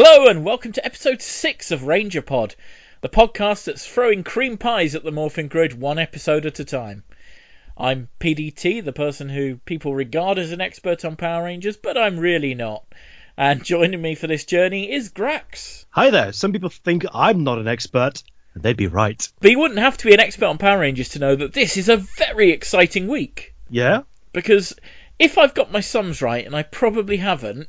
Hello and welcome to episode 6 of Ranger Pod, the podcast that's throwing cream pies at the Morphin Grid one episode at a time. I'm PDT, the person who people regard as an expert on Power Rangers, but I'm really not. And joining me for this journey is Grax. Hi there. Some people think I'm not an expert, and they'd be right. But you wouldn't have to be an expert on Power Rangers to know that this is a very exciting week. Yeah? Because if I've got my sums right, and I probably haven't,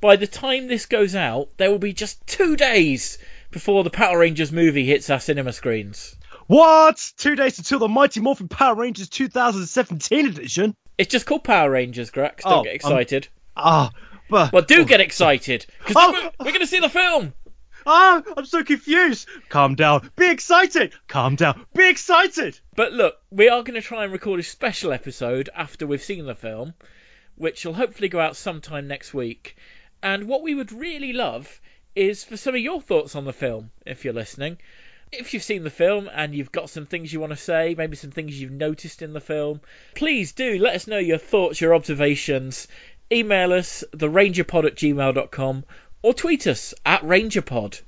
by the time this goes out, there will be just two days before the Power Rangers movie hits our cinema screens. What? Two days until the Mighty Morphin Power Rangers 2017 edition? It's just called Power Rangers, Grax. Don't Oh, get um, excited. Ah, but. well, do get excited, because Oh. we're, we're going to see the film. Ah, I'm so confused. Calm down. Be excited. Calm down. Be excited. But look, we are going to try and record a special episode after we've seen the film, which will hopefully go out sometime next week. And what we would really love is for some of your thoughts on the film, if you're listening. If you've seen the film and you've got some things you want to say, maybe some things you've noticed in the film, please do let us know your thoughts, your observations. Email us, therangerpod at gmail.com, or tweet us at rangerpod.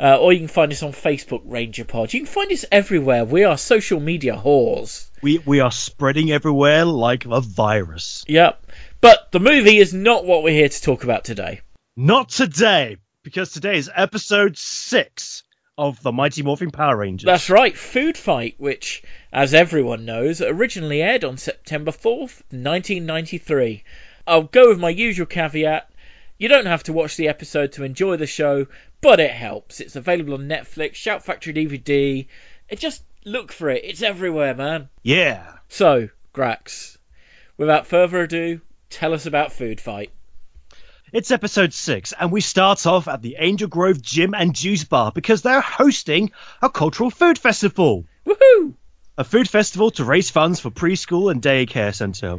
Uh, or you can find us on Facebook, Ranger Pod. You can find us everywhere. We are social media whores. We, we are spreading everywhere like a virus. Yep. But the movie is not what we're here to talk about today. Not today, because today is episode six of the Mighty Morphin Power Rangers. That's right, Food Fight, which, as everyone knows, originally aired on September 4th, 1993. I'll go with my usual caveat. You don't have to watch the episode to enjoy the show, but it helps. It's available on Netflix, Shout Factory DVD. It just look for it. It's everywhere, man. Yeah. So, Grax, without further ado, tell us about Food Fight. It's episode six, and we start off at the Angel Grove Gym and Juice Bar because they're hosting a cultural food festival. A food festival to raise funds for preschool and daycare center.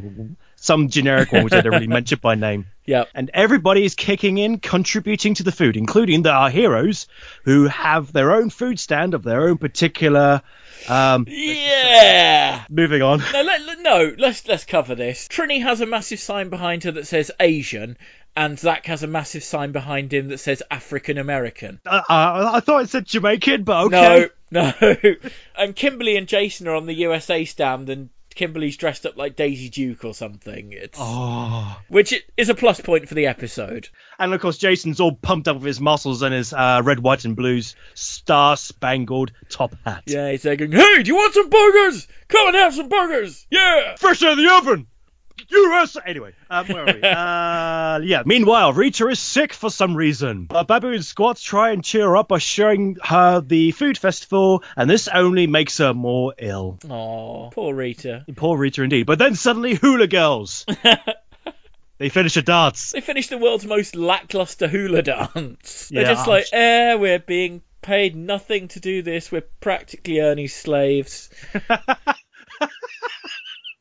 Some generic one which I don't really mention by name. Yep. And everybody is kicking in, contributing to the food, including the, our heroes who have their own food stand of their own particular. Um, Yeah. moving on. No, let- no. Let's let's cover this. Trini has a massive sign behind her that says Asian, and Zack has a massive sign behind him that says African American. Uh, uh, I thought it said Jamaican, but okay. No, no. and Kimberly and Jason are on the USA stand, and Kimberly's dressed up like Daisy Duke or something. It's Oh. which is a plus point for the episode. And of course, Jason's all pumped up with his muscles and his uh, red, white, and blues star spangled top hat. Yeah, he's going, "Hey, do you want some burgers? Come and have some burgers! Yeah." Fresh out of the oven! USA! Anyway, um, where are we? uh, yeah, meanwhile, Rita is sick for some reason. Uh, Baboo and Squatt try and cheer her up by showing her the food festival, and this only makes her more ill. Aw, poor Rita. Poor Rita indeed. But then suddenly, hula girls. they finish a dance. They finish the world's most lackluster hula dance. They're Yeah, just like, eh, we're being paid nothing to do this. We're practically Ernie's slaves.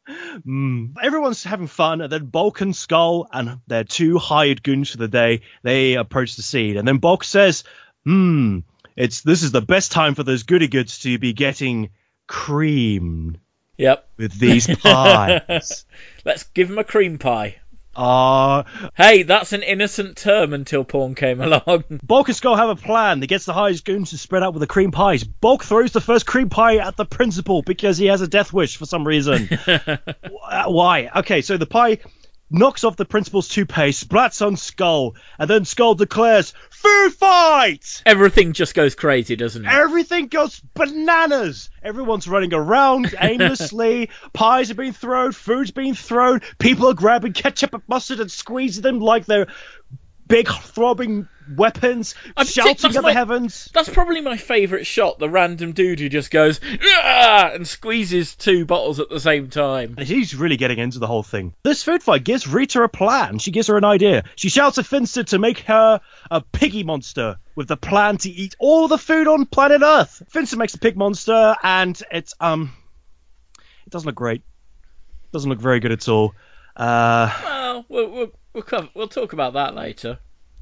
Mm. Everyone's having fun, and then Bulk and Skull and their two hired goons for the day they approach the scene, and then Bulk says, "Hmm, it's this is the best time for those goody goods to be getting creamed Yep. with these pies." Let's give him a cream pie. Ah, Hey, that's an innocent term until porn came along. Bulk and Skull have a plan. They gets the hired goons to spread out with the cream pies. Bulk throws the first cream pie at the principal because he has a death wish for some reason. Uh, Why? Okay, so the pie knocks off the principal's toupee, splats on Skull, and then Skull declares, Food fight! Everything just goes crazy, doesn't it? Everything goes bananas! Everyone's running around aimlessly, pies are being thrown, food's being thrown, people are grabbing ketchup and mustard and squeezing them like they're big throbbing weapons, I'm shouting at my- the heavens. That's probably my favourite shot, the random dude who just goes, and squeezes two bottles at the same time. He's really getting into the whole thing. This food fight gives Rita a plan. She gives her an idea. She shouts at Finster to make her a piggy monster with the plan to eat all the food on planet Earth. Finster makes the pig monster, and it's um, it doesn't look great. Doesn't look very good at all. Uh, Well, we'll, we'll, we'll, cover, we'll talk about that later.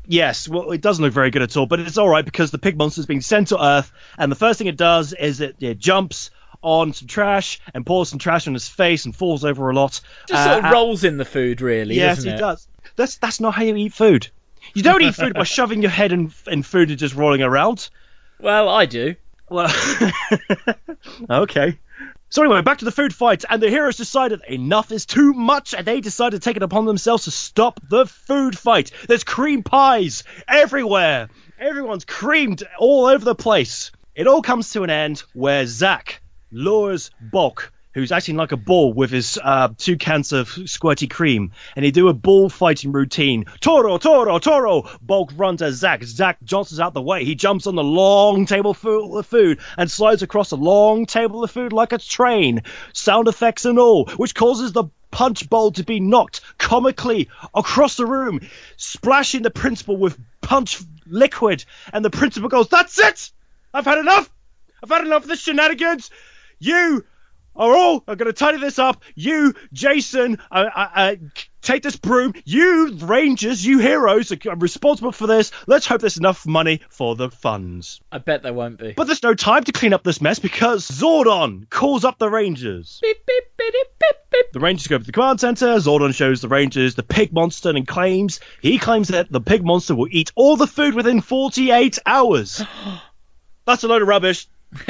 Yes, well, it doesn't look very good at all, but it's all right because the pig monster's being sent to Earth, and the first thing it does is it, it jumps on some trash and pours some trash on his face and falls over a lot. Just Uh, sort of uh, rolls in the food, really, Yes, doesn't he it? does. That's that's not how you eat food. You don't eat food by shoving your head in, in food and just rolling around. Well, I do. Well, okay. So anyway, back to the food fight, and the heroes decided enough is too much, and they decided to take it upon themselves to stop the food fight. There's cream pies everywhere. Everyone's creamed all over the place. It all comes to an end where Zack lures Bulk, who's acting like a bull with his uh, two cans of squirty cream, and they do a bull fighting routine. Toro, Toro, Toro! Bulk runs at Zack. Zack Johnson's out the way. He jumps on the long table full of food and slides across the long table of food like a train. Sound effects and all, which causes the punch bowl to be knocked comically across the room, splashing the principal with punch liquid. And the principal goes, That's it! I've had enough! I've had enough of this shenanigans! You are all are going to tidy this up. You, Jason, uh, uh, uh, take this broom. You, Rangers, you heroes are responsible for this. Let's hope there's enough money for the funds. I bet there won't be. But there's no time to clean up this mess because Zordon calls up the Rangers. Beep, beep, beep, beep, beep. The Rangers go to the command center. Zordon shows the Rangers the pig monster and claims he claims that the pig monster will eat all the food within 48 hours. That's a load of rubbish.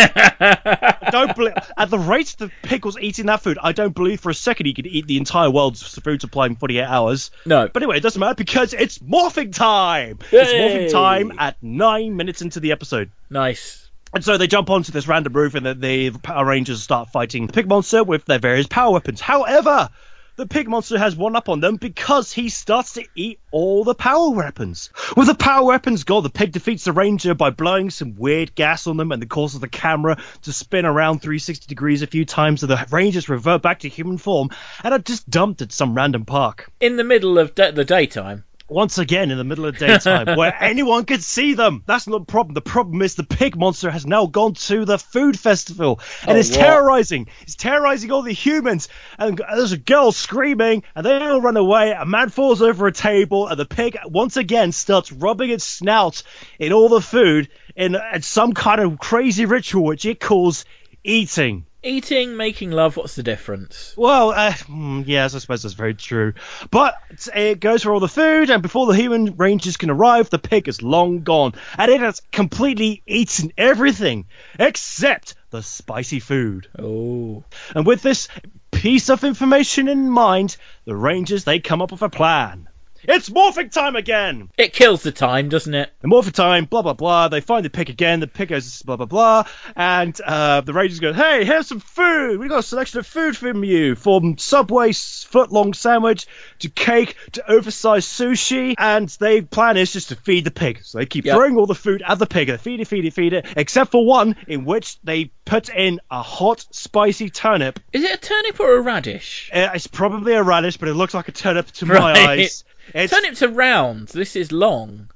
don't believe at the rate the pig was eating that food. I don't believe for a second he could eat the entire world's food supply in 48 hours. No. But anyway, it doesn't matter because it's morphing time. It's morphing time at nine minutes into the episode. Nice. And so they jump onto this random roof and the, the Power Rangers start fighting the pig monster with their various power weapons. However, the pig monster has one up on them because he starts to eat all the power weapons. With the power weapons gone, the pig defeats the ranger by blowing some weird gas on them and it causes the camera to spin around 360 degrees a few times so the rangers revert back to human form and are just dumped at some random park. In the middle of da- the daytime. Once again in the middle of daytime where anyone could see them. That's not the problem. The problem is the pig monster has now gone to the food festival and Oh, it's terrorizing. It's terrorizing all the humans. And there's a girl screaming and they all run away. A man falls over a table and the pig once again starts rubbing its snout in all the food in, in some kind of crazy ritual which it calls eating. Eating, making love, what's the difference? Well, uh, mm, yes, I suppose that's very true. But it goes for all the food, and before the human rangers can arrive, the pig is long gone, and it has completely eaten everything except the spicy food. Oh. And with this piece of information in mind, the rangers they come up with a plan. It's morphing time again. It kills the time, doesn't it? The morphin time, blah blah blah. They find the pig again. The pig goes blah blah blah, and uh, the rangers go, "Hey, here's some food. We got a selection of food from you, from Subway foot long sandwich to cake to oversized sushi." And their plan is just to feed the pig. So they keep Yep. throwing all the food at the pig. They feed it, feed it, feed it, except for one in which they put in a hot, spicy turnip. Is it a turnip or a radish? Uh, it's probably a radish, but it looks like a turnip to my eyes. It's Turnips are round. This is long.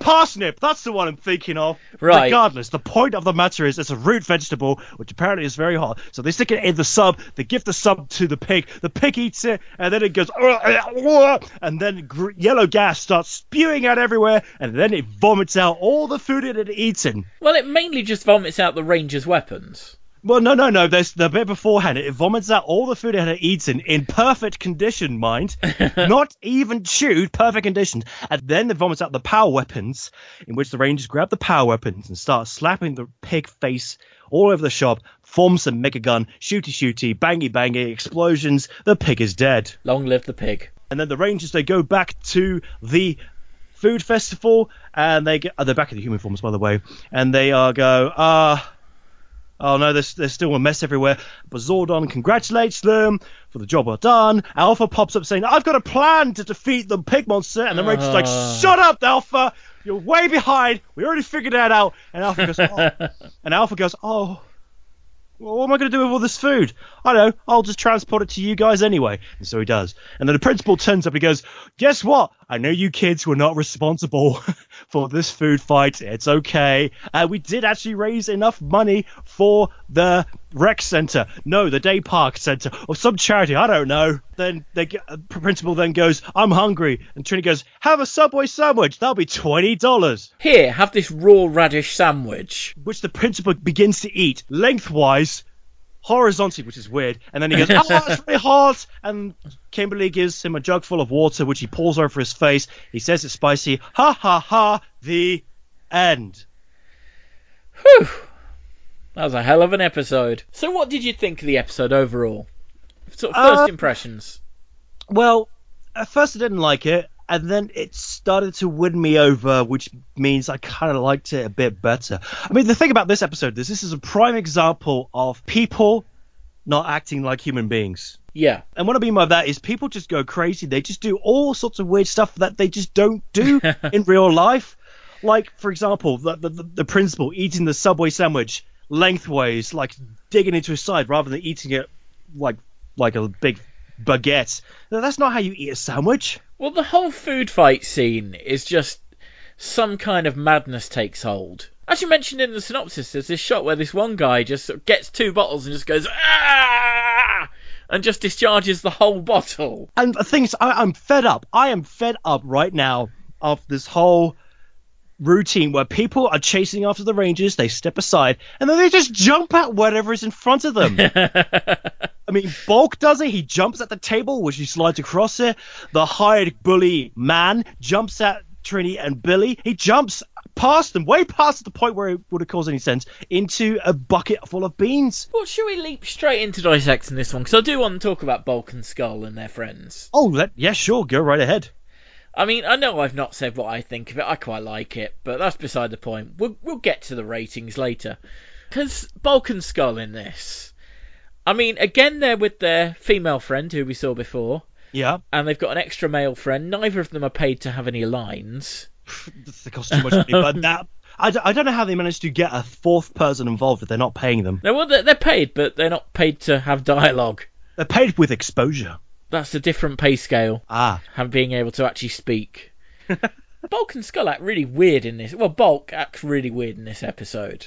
Parsnip, that's the one I'm thinking of. Right. Regardless, the point of the matter is it's a root vegetable, which apparently is very hot. So they stick it in the sub, they give the sub to the pig, the pig eats it, and then it goes, and then yellow gas starts spewing out everywhere, and then it vomits out all the food it had eaten. Well, it mainly just vomits out the ranger's weapons. Well, no, no, no. There's the bit beforehand. It vomits out all the food it had eaten in perfect condition, mind. Not even chewed, perfect condition. And then it vomits out the power weapons, in which the Rangers grab the power weapons and start slapping the pig face all over the shop, form some mega gun, shooty shooty, bangy bangy, explosions. The pig is dead. Long live the pig. And then the Rangers, they go back to the food festival, and they get, oh, they're back in the human forms, by the way, and they uh, go, ah. Oh no, there's, there's still a mess everywhere. But Zordon congratulates them for the job well done. Alpha pops up saying, I've got a plan to defeat the pig monster. And the Ranger's like, Ah. shut up, Alpha. You're way behind. We already figured that out. And Alpha goes, oh. and Alpha goes, oh. Well, what am I going to do with all this food? I know. I'll just transport it to you guys anyway. And so he does. And then the principal turns up and goes, Guess what? I know you kids were not responsible for this food fight. It's okay. Uh, we did actually raise enough money for the rec center. No, the day park center or some charity. I don't know. Then the uh, principal then goes, I'm hungry. And Trini goes, Have a Subway sandwich. That'll be $20. Here, have this raw radish sandwich. Which the principal begins to eat lengthwise horizontally, which is weird. And then he goes, "Oh, it's really hot." And Kimberly gives him a jug full of water, which he pours over his face. He says it's spicy. Ha ha ha. The end. Whew. That was a hell of an episode. So, what did you think of the episode overall? Sort of first Uh, impressions. Well, at first I didn't like it, and then it started to win me over, which means I kind of liked it a bit better. I mean, the thing about this episode is this is a prime example of people not acting like human beings. Yeah. And what I mean by that is people just go crazy. They just do all sorts of weird stuff that they just don't do in real life. Like, for example, the, the, the principal eating the Subway sandwich lengthways, like digging into his side rather than eating it like like a big baguette. Now, That's not how you eat a sandwich. Well, the whole food fight scene is just some kind of madness takes hold. As you mentioned in the synopsis, there's this shot where this one guy just sort of gets two bottles and just goes ah, and just discharges the whole bottle. And the thing is, I, I'm fed up. I am fed up right now of this whole routine where people are chasing after the Rangers, they step aside, and then they just jump at whatever is in front of them. I mean, Bulk does it. He jumps at the table, which he slides across it. The hired bully man jumps at Trini and Billy. He jumps past them, way past the point where it would have caused any sense, into a bucket full of beans. well, should we leap straight into dissecting this one? Because I do want to talk about Bulk and Skull and their friends. Oh, that, yeah, sure, go right ahead. I mean, I know I've not said what I think of it. I quite like it, but that's beside the point. We'll we'll get to the ratings later. Because Bulk and Skull in this, I mean, again they're with their female friend who we saw before, Yeah, and they've got an extra male friend. Neither of them are paid to have any lines. they cost too much money, but that. I don't, I don't know how they managed to get a fourth person involved if they're not paying them. No, well, they're, they're paid, but they're not paid to have dialogue. They're paid with exposure. That's a different pay scale. Ah, Have being able to actually speak. Bulk and Skull act really weird in this. Well, Bulk acts really weird in this episode.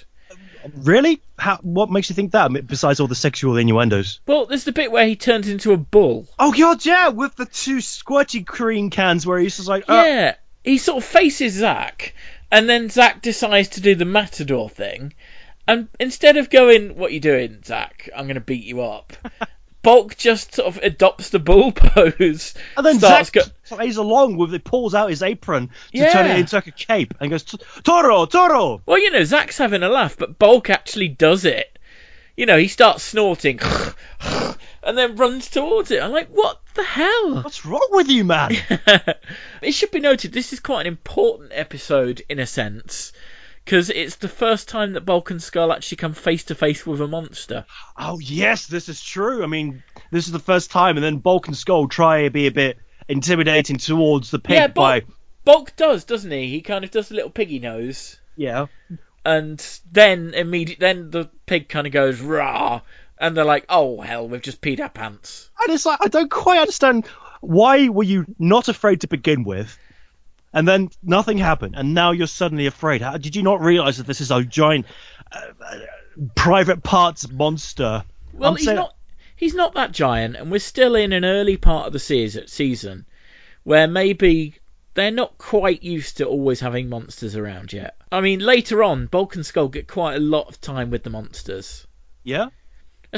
really? How? What makes you think that? I mean, Besides all the sexual innuendos. Well, there's the bit where he turns into a bull. Oh god, yeah, with the two squirty cream cans where he's just like, uh, Yeah, he sort of faces Zack, and then Zack decides to do the matador thing, and instead of going, "What you doing, Zack? I'm gonna beat you up," Bulk just sort of adopts the bull pose. and then Zack go- plays along with it, pulls out his apron to turn it into like a cape and goes, Toro, Toro. Well, you know, Zack's having a laugh, but Bulk actually does it. You know, he starts snorting, and then runs towards it. I'm like, what the hell? What's wrong with you, man? it should be noted this is quite an important episode in a sense because it's the first time that Bulk and Skull actually come face to face with a monster. oh yes, this is true. I mean, this is the first time, and then Bulk and Skull try to be a bit intimidating towards the pig yeah, by Bulk, Bulk does, doesn't he? He kind of does a little piggy nose, yeah. and then immediate, then the pig kind of goes rah, and they're like, "Oh hell, we've just peed our pants." And it's like I don't quite understand why were you not afraid to begin with, and then nothing happened, and now you're suddenly afraid. How, did you not realize that this is a giant uh, uh, private parts monster? Well, I'm he's saying- not. He's not that giant, and we're still in an early part of the season, season where maybe they're not quite used to always having monsters around yet. I mean, later on, Bulk and Skull get quite a lot of time with the monsters. Yeah.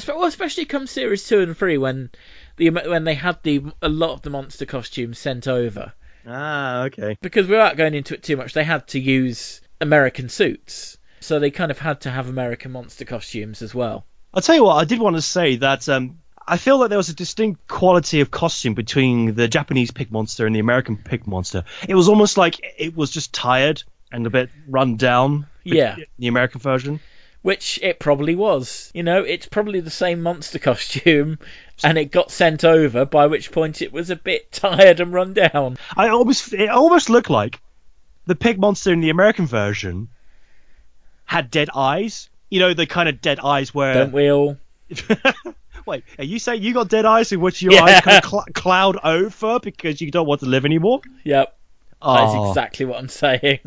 Well, especially come series two and three when the when they had the a lot of the monster costumes sent over. Ah, okay. Because without going into it too much, they had to use American suits, so they kind of had to have American monster costumes as well. I'll tell you what. I did want to say that um, I feel like there was a distinct quality of costume between the Japanese pig monster and the American pig monster. It was almost like it was just tired and a bit run down. Yeah. The American version. Which it probably was. You know, it's probably the same monster costume, and it got sent over, by which point it was a bit tired and run down. I almost it almost looked like the pig monster in the American version had dead eyes. You know, the kind of dead eyes where. Don't we all? Wait, are you saying you got dead eyes in which your Yeah. eyes kind of cl- cloud over because you don't want to live anymore? Yep, Oh, that's exactly what I'm saying.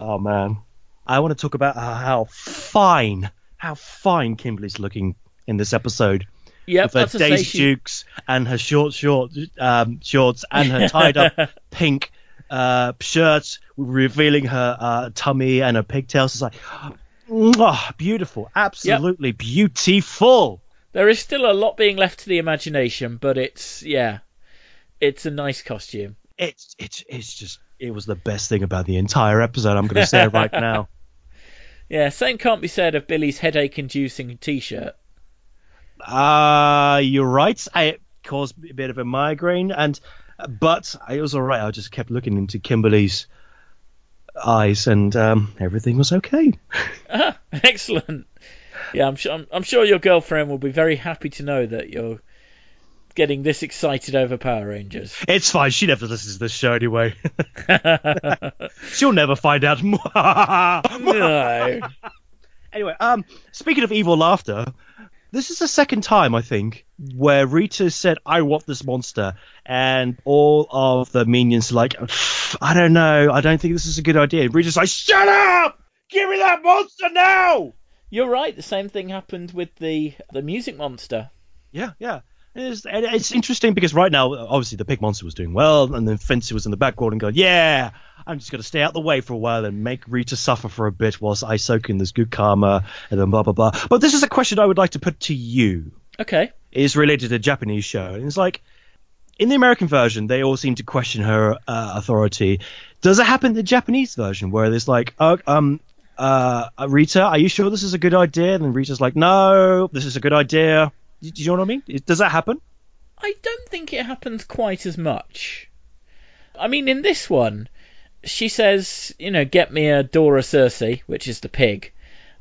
oh man, I want to talk about how fine, how fine Kimberly's looking in this episode. Yep, with her that's a say Daisy she- Dukes and her short, short um, shorts and her tied up pink uh, shirt, revealing her uh, tummy and her pigtails. It's like, Mwah, beautiful, absolutely beautiful. There is still a lot being left to the imagination, but it's yeah, it's a nice costume. It's it's it's just it was the best thing about the entire episode. I'm going to say it right now. Yeah, same can't be said of Billy's headache-inducing T-shirt. Uh you're right. I it caused a bit of a migraine, and but it was all right. I just kept looking into Kimberly's eyes, and um, everything was okay. Ah, excellent. Yeah, I'm sure. I'm, I'm sure your girlfriend will be very happy to know that you're getting this excited over Power Rangers. It's fine. She never listens to this show anyway. She'll never find out. no. Anyway, um, speaking of evil laughter, this is the second time I think where Rita said, "I want this monster," and all of the minions are like, "I don't know. I don't think this is a good idea." And Rita's like, "Shut up! Give me that monster now!" You're right. The same thing happened with the the music monster. Yeah, yeah. It's, it's interesting because right now, obviously, the pig monster was doing well, and then Fancy was in the background and going, "Yeah, I'm just going to stay out the way for a while and make Rita suffer for a bit whilst I soak in this good karma," and then blah blah blah. But this is a question I would like to put to you. Okay. Is related to a Japanese show, and it's like in the American version, they all seem to question her uh, authority. Does it happen in the Japanese version where there's like, oh, um, uh, Rita, are you sure this is a good idea? And then Rita's like, no, this is a good idea. Do you know what I mean? Does that happen? I don't think it happens quite as much. I mean, in this one, she says, you know, get me a Dora Circe, which is the pig.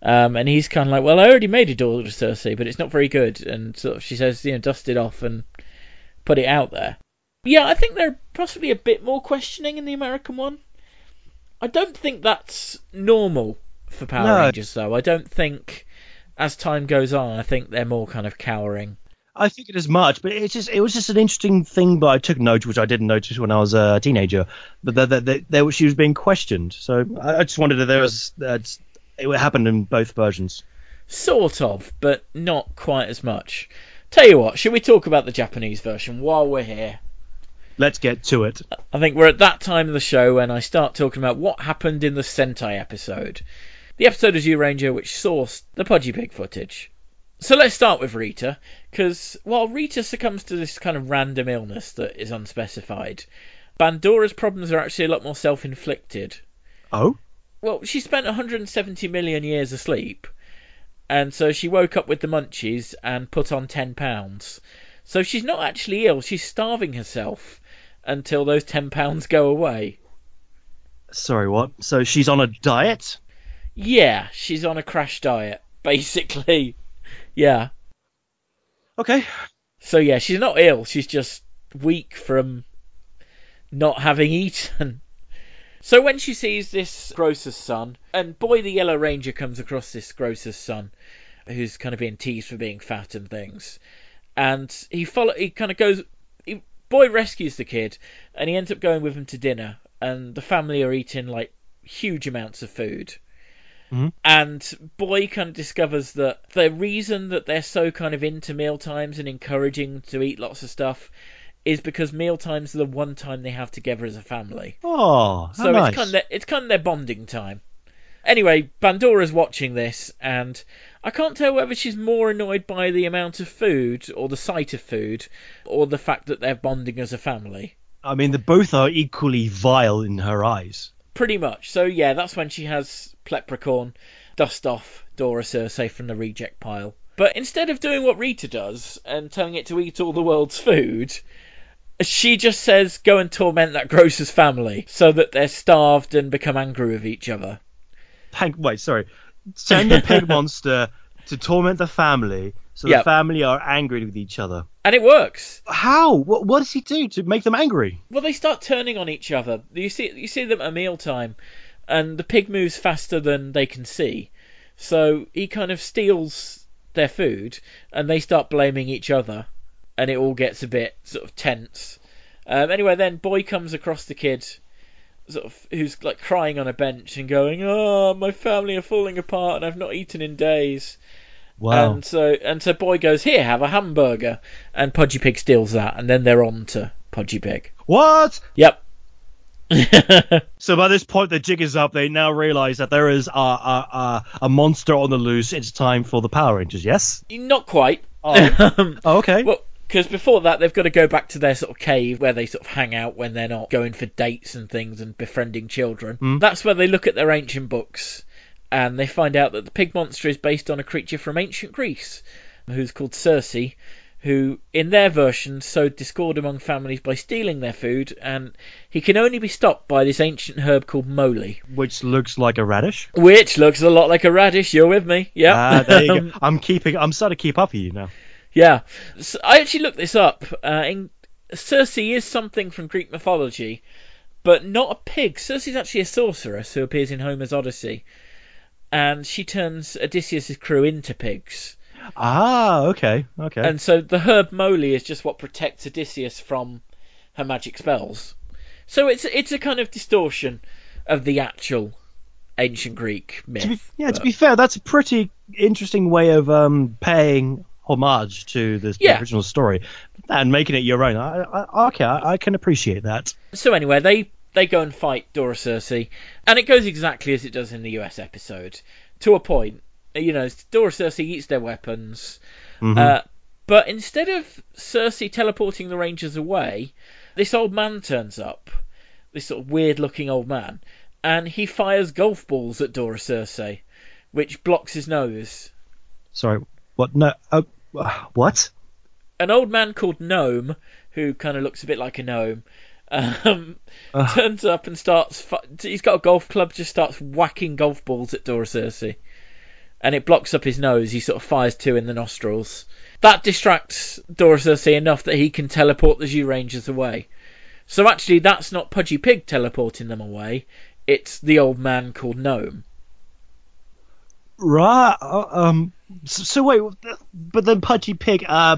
Um, and he's kind of like, well, I already made a Dora Circe, but it's not very good. And sort of she says, you know, dust it off and put it out there. Yeah, I think they're possibly a bit more questioning in the American one. I don't think that's normal for Power No. Rangers, though. I don't think, as time goes on, I think they're more kind of cowering. I think it is much, but it's just it was just an interesting thing. But I took note, which I didn't notice when I was a teenager. But that that that she was being questioned. So I, I just wondered if there was uh, that it happened in both versions. Sort of, but not quite as much. Tell you what, should we talk about the Japanese version while we're here? Let's get to it. I think we're at that time of the show when I start talking about what happened in the Sentai episode. The episode of Zyuranger which sourced the Podgy Pig footage. So let's start with Rita, because while Rita succumbs to this kind of random illness that is unspecified, Bandora's problems are actually a lot more self inflicted. Oh, Well, she spent 170 million years asleep, and so she woke up with the munchies and put on 10 pounds. So she's not actually ill, she's starving herself until those 10 pounds go away. sorry, what? So she's on a diet? Yeah, she's on a crash diet, basically. Yeah. Okay. So yeah, she's not ill, she's just weak from not having eaten. So when she sees this grocer's son, and boy the Yellow Ranger comes across this grocer's son, who's kind of being teased for being fat and things, and he follow he kind of goes, he, boy rescues the kid, and he ends up going with him to dinner, and the family are eating like huge amounts of food. Mhm. And boy kind of discovers that the reason that they're so kind of into meal times and encouraging to eat lots of stuff is because meal times are the one time they have together as a family. Oh, So nice. it's kind of their, it's kind of their bonding time. Anyway, Bandora's watching this, and I can't tell whether she's more annoyed by the amount of food, or the sight of food, or the fact that they're bonding as a family. I mean, the both are equally vile in her eyes. Pretty much. So yeah, that's when she has Pleprechaun dust off Dora Circe from the reject pile. But instead of doing what Rita does and telling it to eat all the world's food, she just says go and torment that grocer's family so that they're starved and become angry with each other. Hank, wait, sorry. Send the pig monster to torment the family, so Yep. the family are angry with each other. And it works. How? What, what does he do to make them angry? Well, they start turning on each other. You see, you see them at mealtime, and the pig moves faster than they can see. So he kind of steals their food, and they start blaming each other, and it all gets a bit sort of tense. Um, anyway, then boy comes across the kid, sort of who's like crying on a bench and going, "Oh, my family are falling apart, and I've not eaten in days." Wow. And so and so boy goes, "Here, have a hamburger," and Podgy Pig steals that, and then they're on to Podgy Pig. what? Yep. So by this point, the jig is up. They now realize that there is a, a, a, a monster on the loose. It's time for the Power Rangers, yes? Not quite. Oh. Um, Oh, okay. Well, because before that, they've got to go back to their sort of cave where they sort of hang out when they're not going for dates and things and befriending children. Mm. That's where they look at their ancient books and they find out that the pig monster is based on a creature from ancient Greece who's called Circe, who, in their version, sowed discord among families by stealing their food, and he can only be stopped by this ancient herb called moly, Which looks like a radish. which looks a lot like a radish. You're with me? Yeah. Ah, there you go. I'm keeping. I'm starting to keep up with you now. Yeah, so I actually looked this up. Uh, in, Circe is something from Greek mythology, but not a pig. Circe is actually a sorceress who appears in Homer's Odyssey, and she turns Odysseus' crew into pigs. Ah, okay, okay. And so the herb moly is just what protects Odysseus from her magic spells. So it's it's a kind of distortion of the actual ancient Greek myth. to be, yeah, to be fair, that's a pretty interesting way of um, paying homage to this the Yeah. original story and making it your own. I, I, okay, I, I can appreciate that. So anyway, they they go and fight Dora Circe, and it goes exactly as it does in the US episode, to a point. You know, Dora Circe eats their weapons, Mhm. uh, but instead of Circe teleporting the Rangers away, this old man turns up, this sort of weird-looking old man, and he fires golf balls at Dora Circe, which blocks his nose. Sorry, what? No, uh, what? an old man called Gnome, who kind of looks a bit like a gnome, um, Ugh. turns up and starts. Fu- he's got a golf club, just starts whacking golf balls at Dora Circe, and it blocks up his nose. He sort of fires two in the nostrils. That distracts Dora Circe enough that he can teleport the Zyurangers away. So actually, that's not Pudgy Pig teleporting them away. It's the old man called Gnome. Right. uh, Um. So, so wait, but then Pudgy Pig, uh,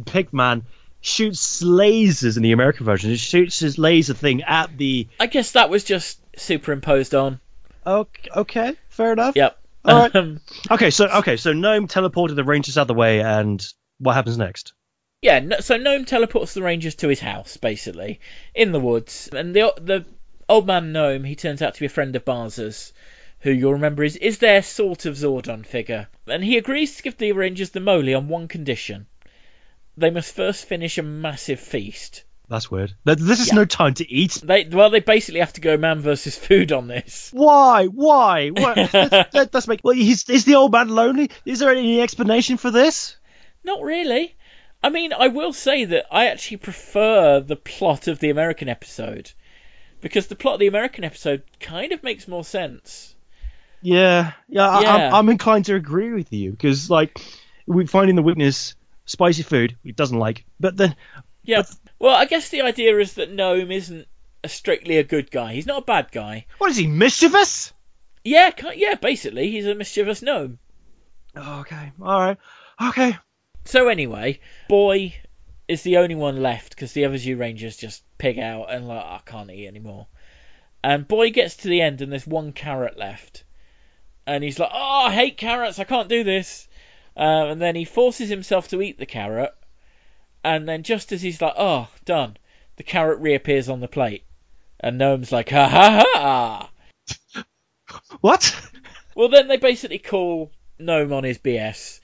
Pigman shoots lasers in the American version. He shoots his laser thing at the. I guess that was just superimposed on. Okay, okay fair enough. Yep. All right. Um, Okay, so okay, so Gnome teleported the Rangers out of the way, and what happens next? Yeah, no, so Gnome teleports the Rangers to his house, basically, in the woods. And the the old man Gnome, he turns out to be a friend of Barza's, who you'll remember is, is their sort of Zordon figure. And he agrees to give the Rangers the Moly on one condition. They must first finish a massive feast. That's weird. This is Yeah. no time to eat. They Well, they basically have to go man versus food on this. Why? Why? What? that, that does make. Well, he's, is the old man lonely? Is there any explanation for this? Not really. I mean, I will say that I actually prefer the plot of the American episode. Because the plot of the American episode kind of makes more sense. Yeah, yeah. I, Yeah. I'm, I'm inclined to agree with you because, like, we find in the weakness spicy food he doesn't like, but then Yeah. Well, I guess the idea is that Gnome isn't a strictly a good guy. He's not a bad guy. what is he mischievous? Yeah, yeah. Basically, he's a mischievous gnome. Oh, okay, all right, okay. So anyway, Boy is the only one left because the other Zyurangers just pig out and like I can't eat anymore. And Boy gets to the end and there's one carrot left, and he's like, "Oh, I hate carrots. I can't do this." Uh, and then he forces himself to eat the carrot, and then just as he's like, "Oh, done," the carrot reappears on the plate, and Gnome's like, "Ha ha ha!" What? Well, then they basically call Gnome on his BS,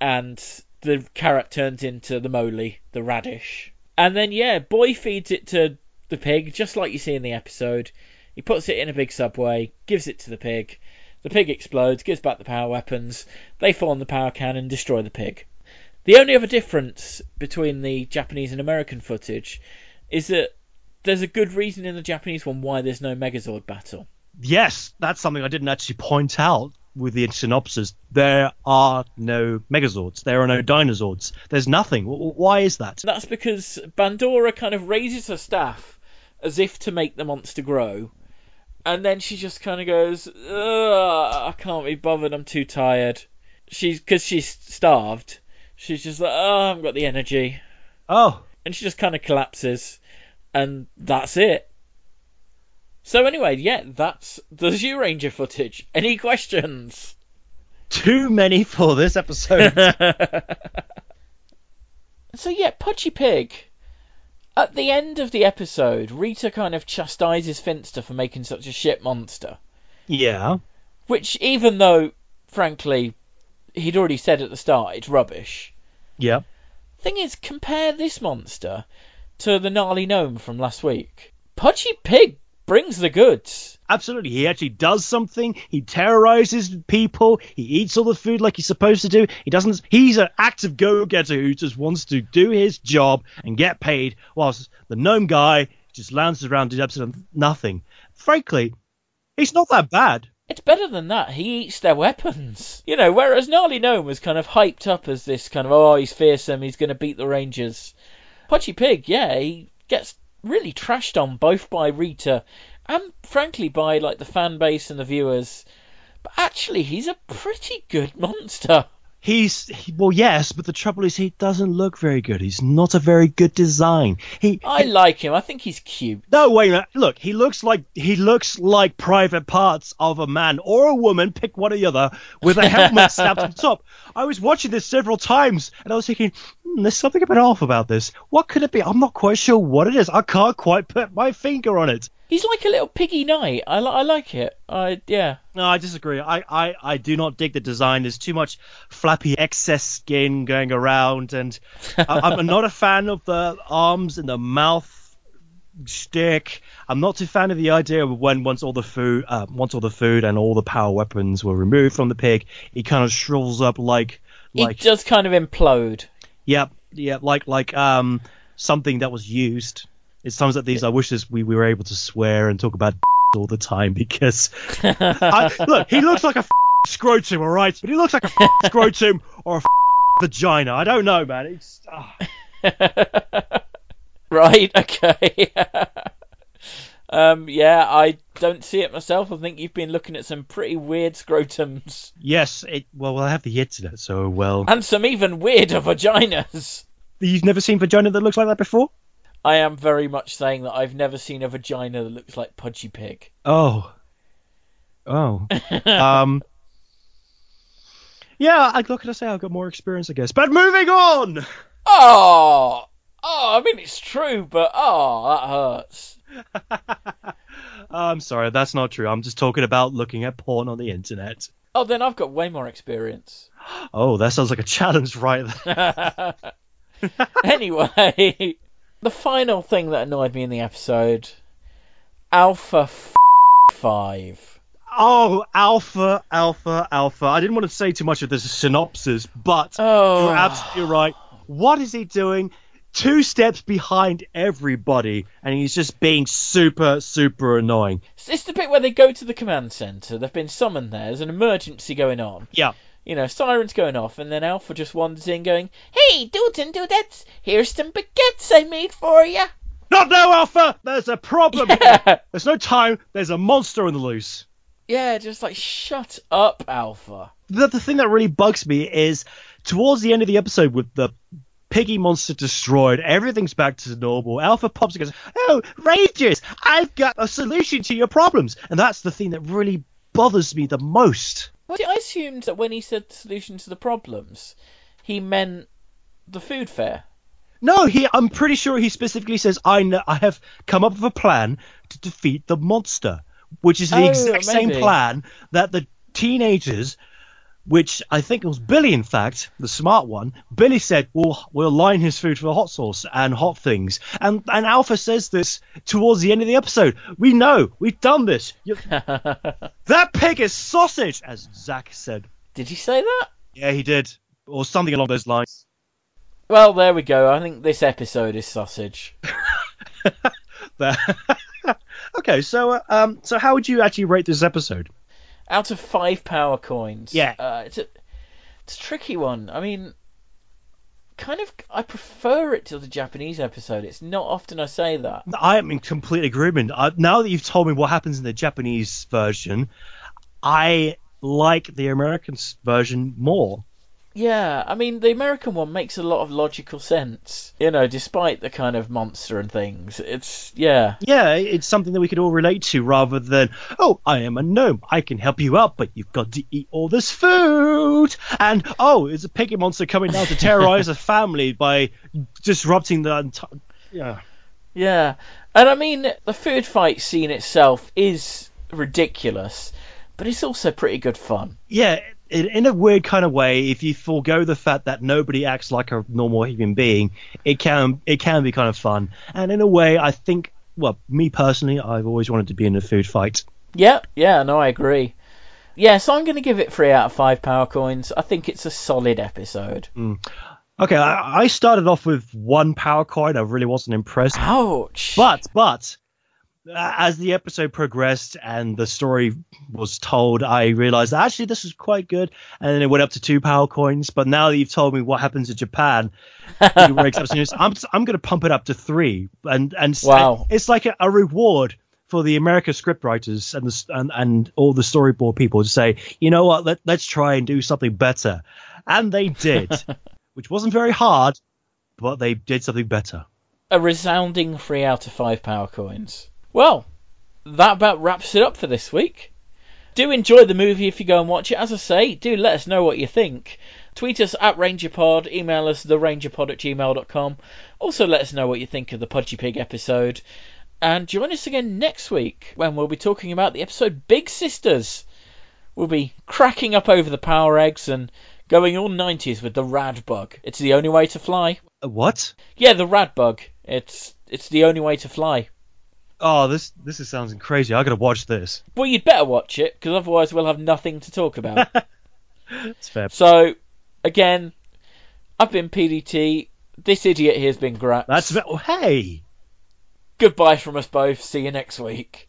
and the carrot turns into the moly, the radish. And then, yeah, Boy feeds it to the pig, just like you see in the episode. He puts it in a big subway, gives it to the pig. The pig explodes, gives back the power weapons. They on the power can and destroy the pig. The only other difference between the Japanese and American footage is that there's a good reason in the Japanese one why there's no Megazord battle. Yes, that's something I didn't actually point out with the synopsis. There are no Megazords. There are no Dinozords. There's nothing. Why is that? That's because Bandora kind of raises her staff as if to make the monster grow, and then she just kind of goes, "I can't be bothered. I'm too tired." She's because she's starved. She's just like, "Oh, I haven't got the energy," Oh, and she just kind of collapses, and that's it. So anyway, yeah, that's the Zyuranger footage. Any questions? too many for this episode. so yeah, Pudgy Pig. At the end of the episode, Rita kind of chastises Finster for making such a shit monster. Yeah. Which, even though, frankly, he'd already said at the start it's rubbish. Yeah. Thing is, compare this monster to the gnarly gnome from last week. Pudgy Pig brings the goods. Absolutely. He actually does something. He terrorizes people. He eats all the food like he's supposed to do. He doesn't. He's an active go-getter who just wants to do his job and get paid, whilst the gnome guy just lounges around doing absolutely nothing. Frankly, he's not that bad. It's better than that. He eats their weapons. You know, whereas Gnarly Gnome was kind of hyped up as this kind of, oh, he's fearsome, he's going to beat the Rangers. Pudgy Pig, yeah, he gets really trashed on both by Rita and frankly by like the fan base and the viewers. But actually, he's a pretty good monster. He's he, well, yes, but the trouble is he doesn't look very good. He's not a very good design. He I like him. I think he's cute. no wait a minute. Look, he looks like he looks like private parts of a man or a woman. Pick one or the other with a helmet snapped on top. I was watching this several times and I was thinking, hmm, there's something a bit off about this. What could it be? I'm not quite sure what it is. I can't quite put my finger on it. He's like a little piggy knight. I, li- I like it. I yeah. No, I disagree. I, I, I do not dig the design. There's too much flappy excess skin going around, and I, I'm not a fan of the arms and the mouth stick. I'm not too fan of the idea of when once all the food, uh, once all the food and all the power weapons were removed from the pig, he kind of shrivels up like, like he does kind of implode. Yep, yep, like like um something that was used. It's times like these I wish this, we, we were able to swear and talk about all the time because I, look, he looks like a scrotum, all right, but he looks like a scrotum or a vagina. I don't know, man. It's ah. right. Okay. um. Yeah. I don't see it myself. I think you've been looking at some pretty weird scrotums yes. It, well, I have the internet, so well. and some even weirder vaginas. You've never seen vagina that looks like that before? I am very much saying that I've never seen a vagina that looks like Pudgy Pig. Oh. Oh. um. Yeah, I what can I say? I've got more experience, I guess. But moving on. Oh, oh, I mean it's true, but oh, that hurts. I'm sorry, that's not true. I'm just talking about looking at porn on the internet. Oh, then I've got way more experience. Oh, that sounds like a challenge, right? there. anyway, the final thing that annoyed me in the episode, Alpha f- Five. oh, Alpha, Alpha, Alpha. I didn't want to say too much of this synopsis, but Oh, you're absolutely right. What is he doing? Two steps behind everybody, and he's just being super, super annoying. It's the bit where they go to the command center. They've been summoned there. There's an emergency going on. Yeah. You know, sirens going off, and then Alpha just wanders in, going, "Hey, dudes and dudettes, here's some baguettes I made for you." Not now, Alpha! There's a problem. Yeah, There's no time. There's a monster on the loose. yeah, just like shut up, Alpha. the, the thing that really bugs me is towards the end of the episode with the piggy monster destroyed, everything's back to normal. Alpha pops and goes, "Oh, Rangers, I've got a solution to your problems," and that's the thing that really bothers me the most. Well, I assumed that when he said the solution to the problems, he meant the food fair. No, he. I'm pretty sure he specifically says, "I know, I have come up with a plan to defeat the monster," which is the Oh, exact same plan that the teenagers, which I think it was Billy, in fact, the smart one. Billy said, "We'll we'll line his food for hot sauce and hot things," and and Alpha says this towards the end of the episode. We know, we've done this. You, that pig is sausage, as Zack said. Did he say that? Yeah, he did, or something along those lines. Well, there we go. I think this episode is sausage. Okay, so uh, um, so how would you actually rate this episode? Out of five power coins. Yeah. Uh, it's a it's a tricky one. I mean, kind of. I prefer it to the Japanese episode. It's not often I say that. I am in complete agreement. Uh, now that you've told me what happens in the Japanese version, I like the American version more. Yeah, I mean the American one makes a lot of logical sense. You know, despite the kind of monster and things. It's yeah. Yeah, it's something that we could all relate to rather than, oh, I am a gnome. I can help you out, but you've got to eat all this food. And, oh, it's a piggy monster coming down to terrorize a family by disrupting the entire. Yeah. Yeah, and I mean the food fight scene itself is ridiculous, but it's also pretty good fun. Yeah, in, in a weird kind of way, if you forego the fact that nobody acts like a normal human being, it can it can be kind of fun. And in a way, I think, well, me personally, I've always wanted to be in a food fight. Yeah, yeah, no, I agree. Yeah, so I'm going to give it three out of five power coins. I think it's a solid episode. Hmm. Okay, I, I started off with one power coin. I really wasn't impressed. Ouch! But but Uh, as the episode progressed and the story was told, I realized actually this is quite good. And then it went up to two power coins. But now that you've told me what happens in Japan, I'm I'm going to pump it up to three. And and Wow. it's like a, a reward for the America scriptwriters and the and, and all the storyboard people to say, you know what, let, let's try and do something better. And they did, which wasn't very hard, but they did something better. a resounding three out of five power coins. Well, that about wraps it up for this week. Do enjoy the movie if you go and watch it. As I say, do let us know what you think. Tweet us at RangerPod, email us therangerpod at gmail.com. Also let us know what you think of the Pudgy Pig episode. And join us again next week when we'll be talking about the episode Big Sisters. We'll be cracking up over the power eggs and going all 90s with the rad bug. It's the only way to fly. Uh, What? Yeah, the rad bug. It's it's the only way to fly. Oh, this this is sounding crazy. I gotta watch this. Well, you'd better watch it because otherwise we'll have nothing to talk about. It's fair. so, again, I've been PDT. This idiot here's been Grax. That's oh, hey. Goodbye from us both. See you next week.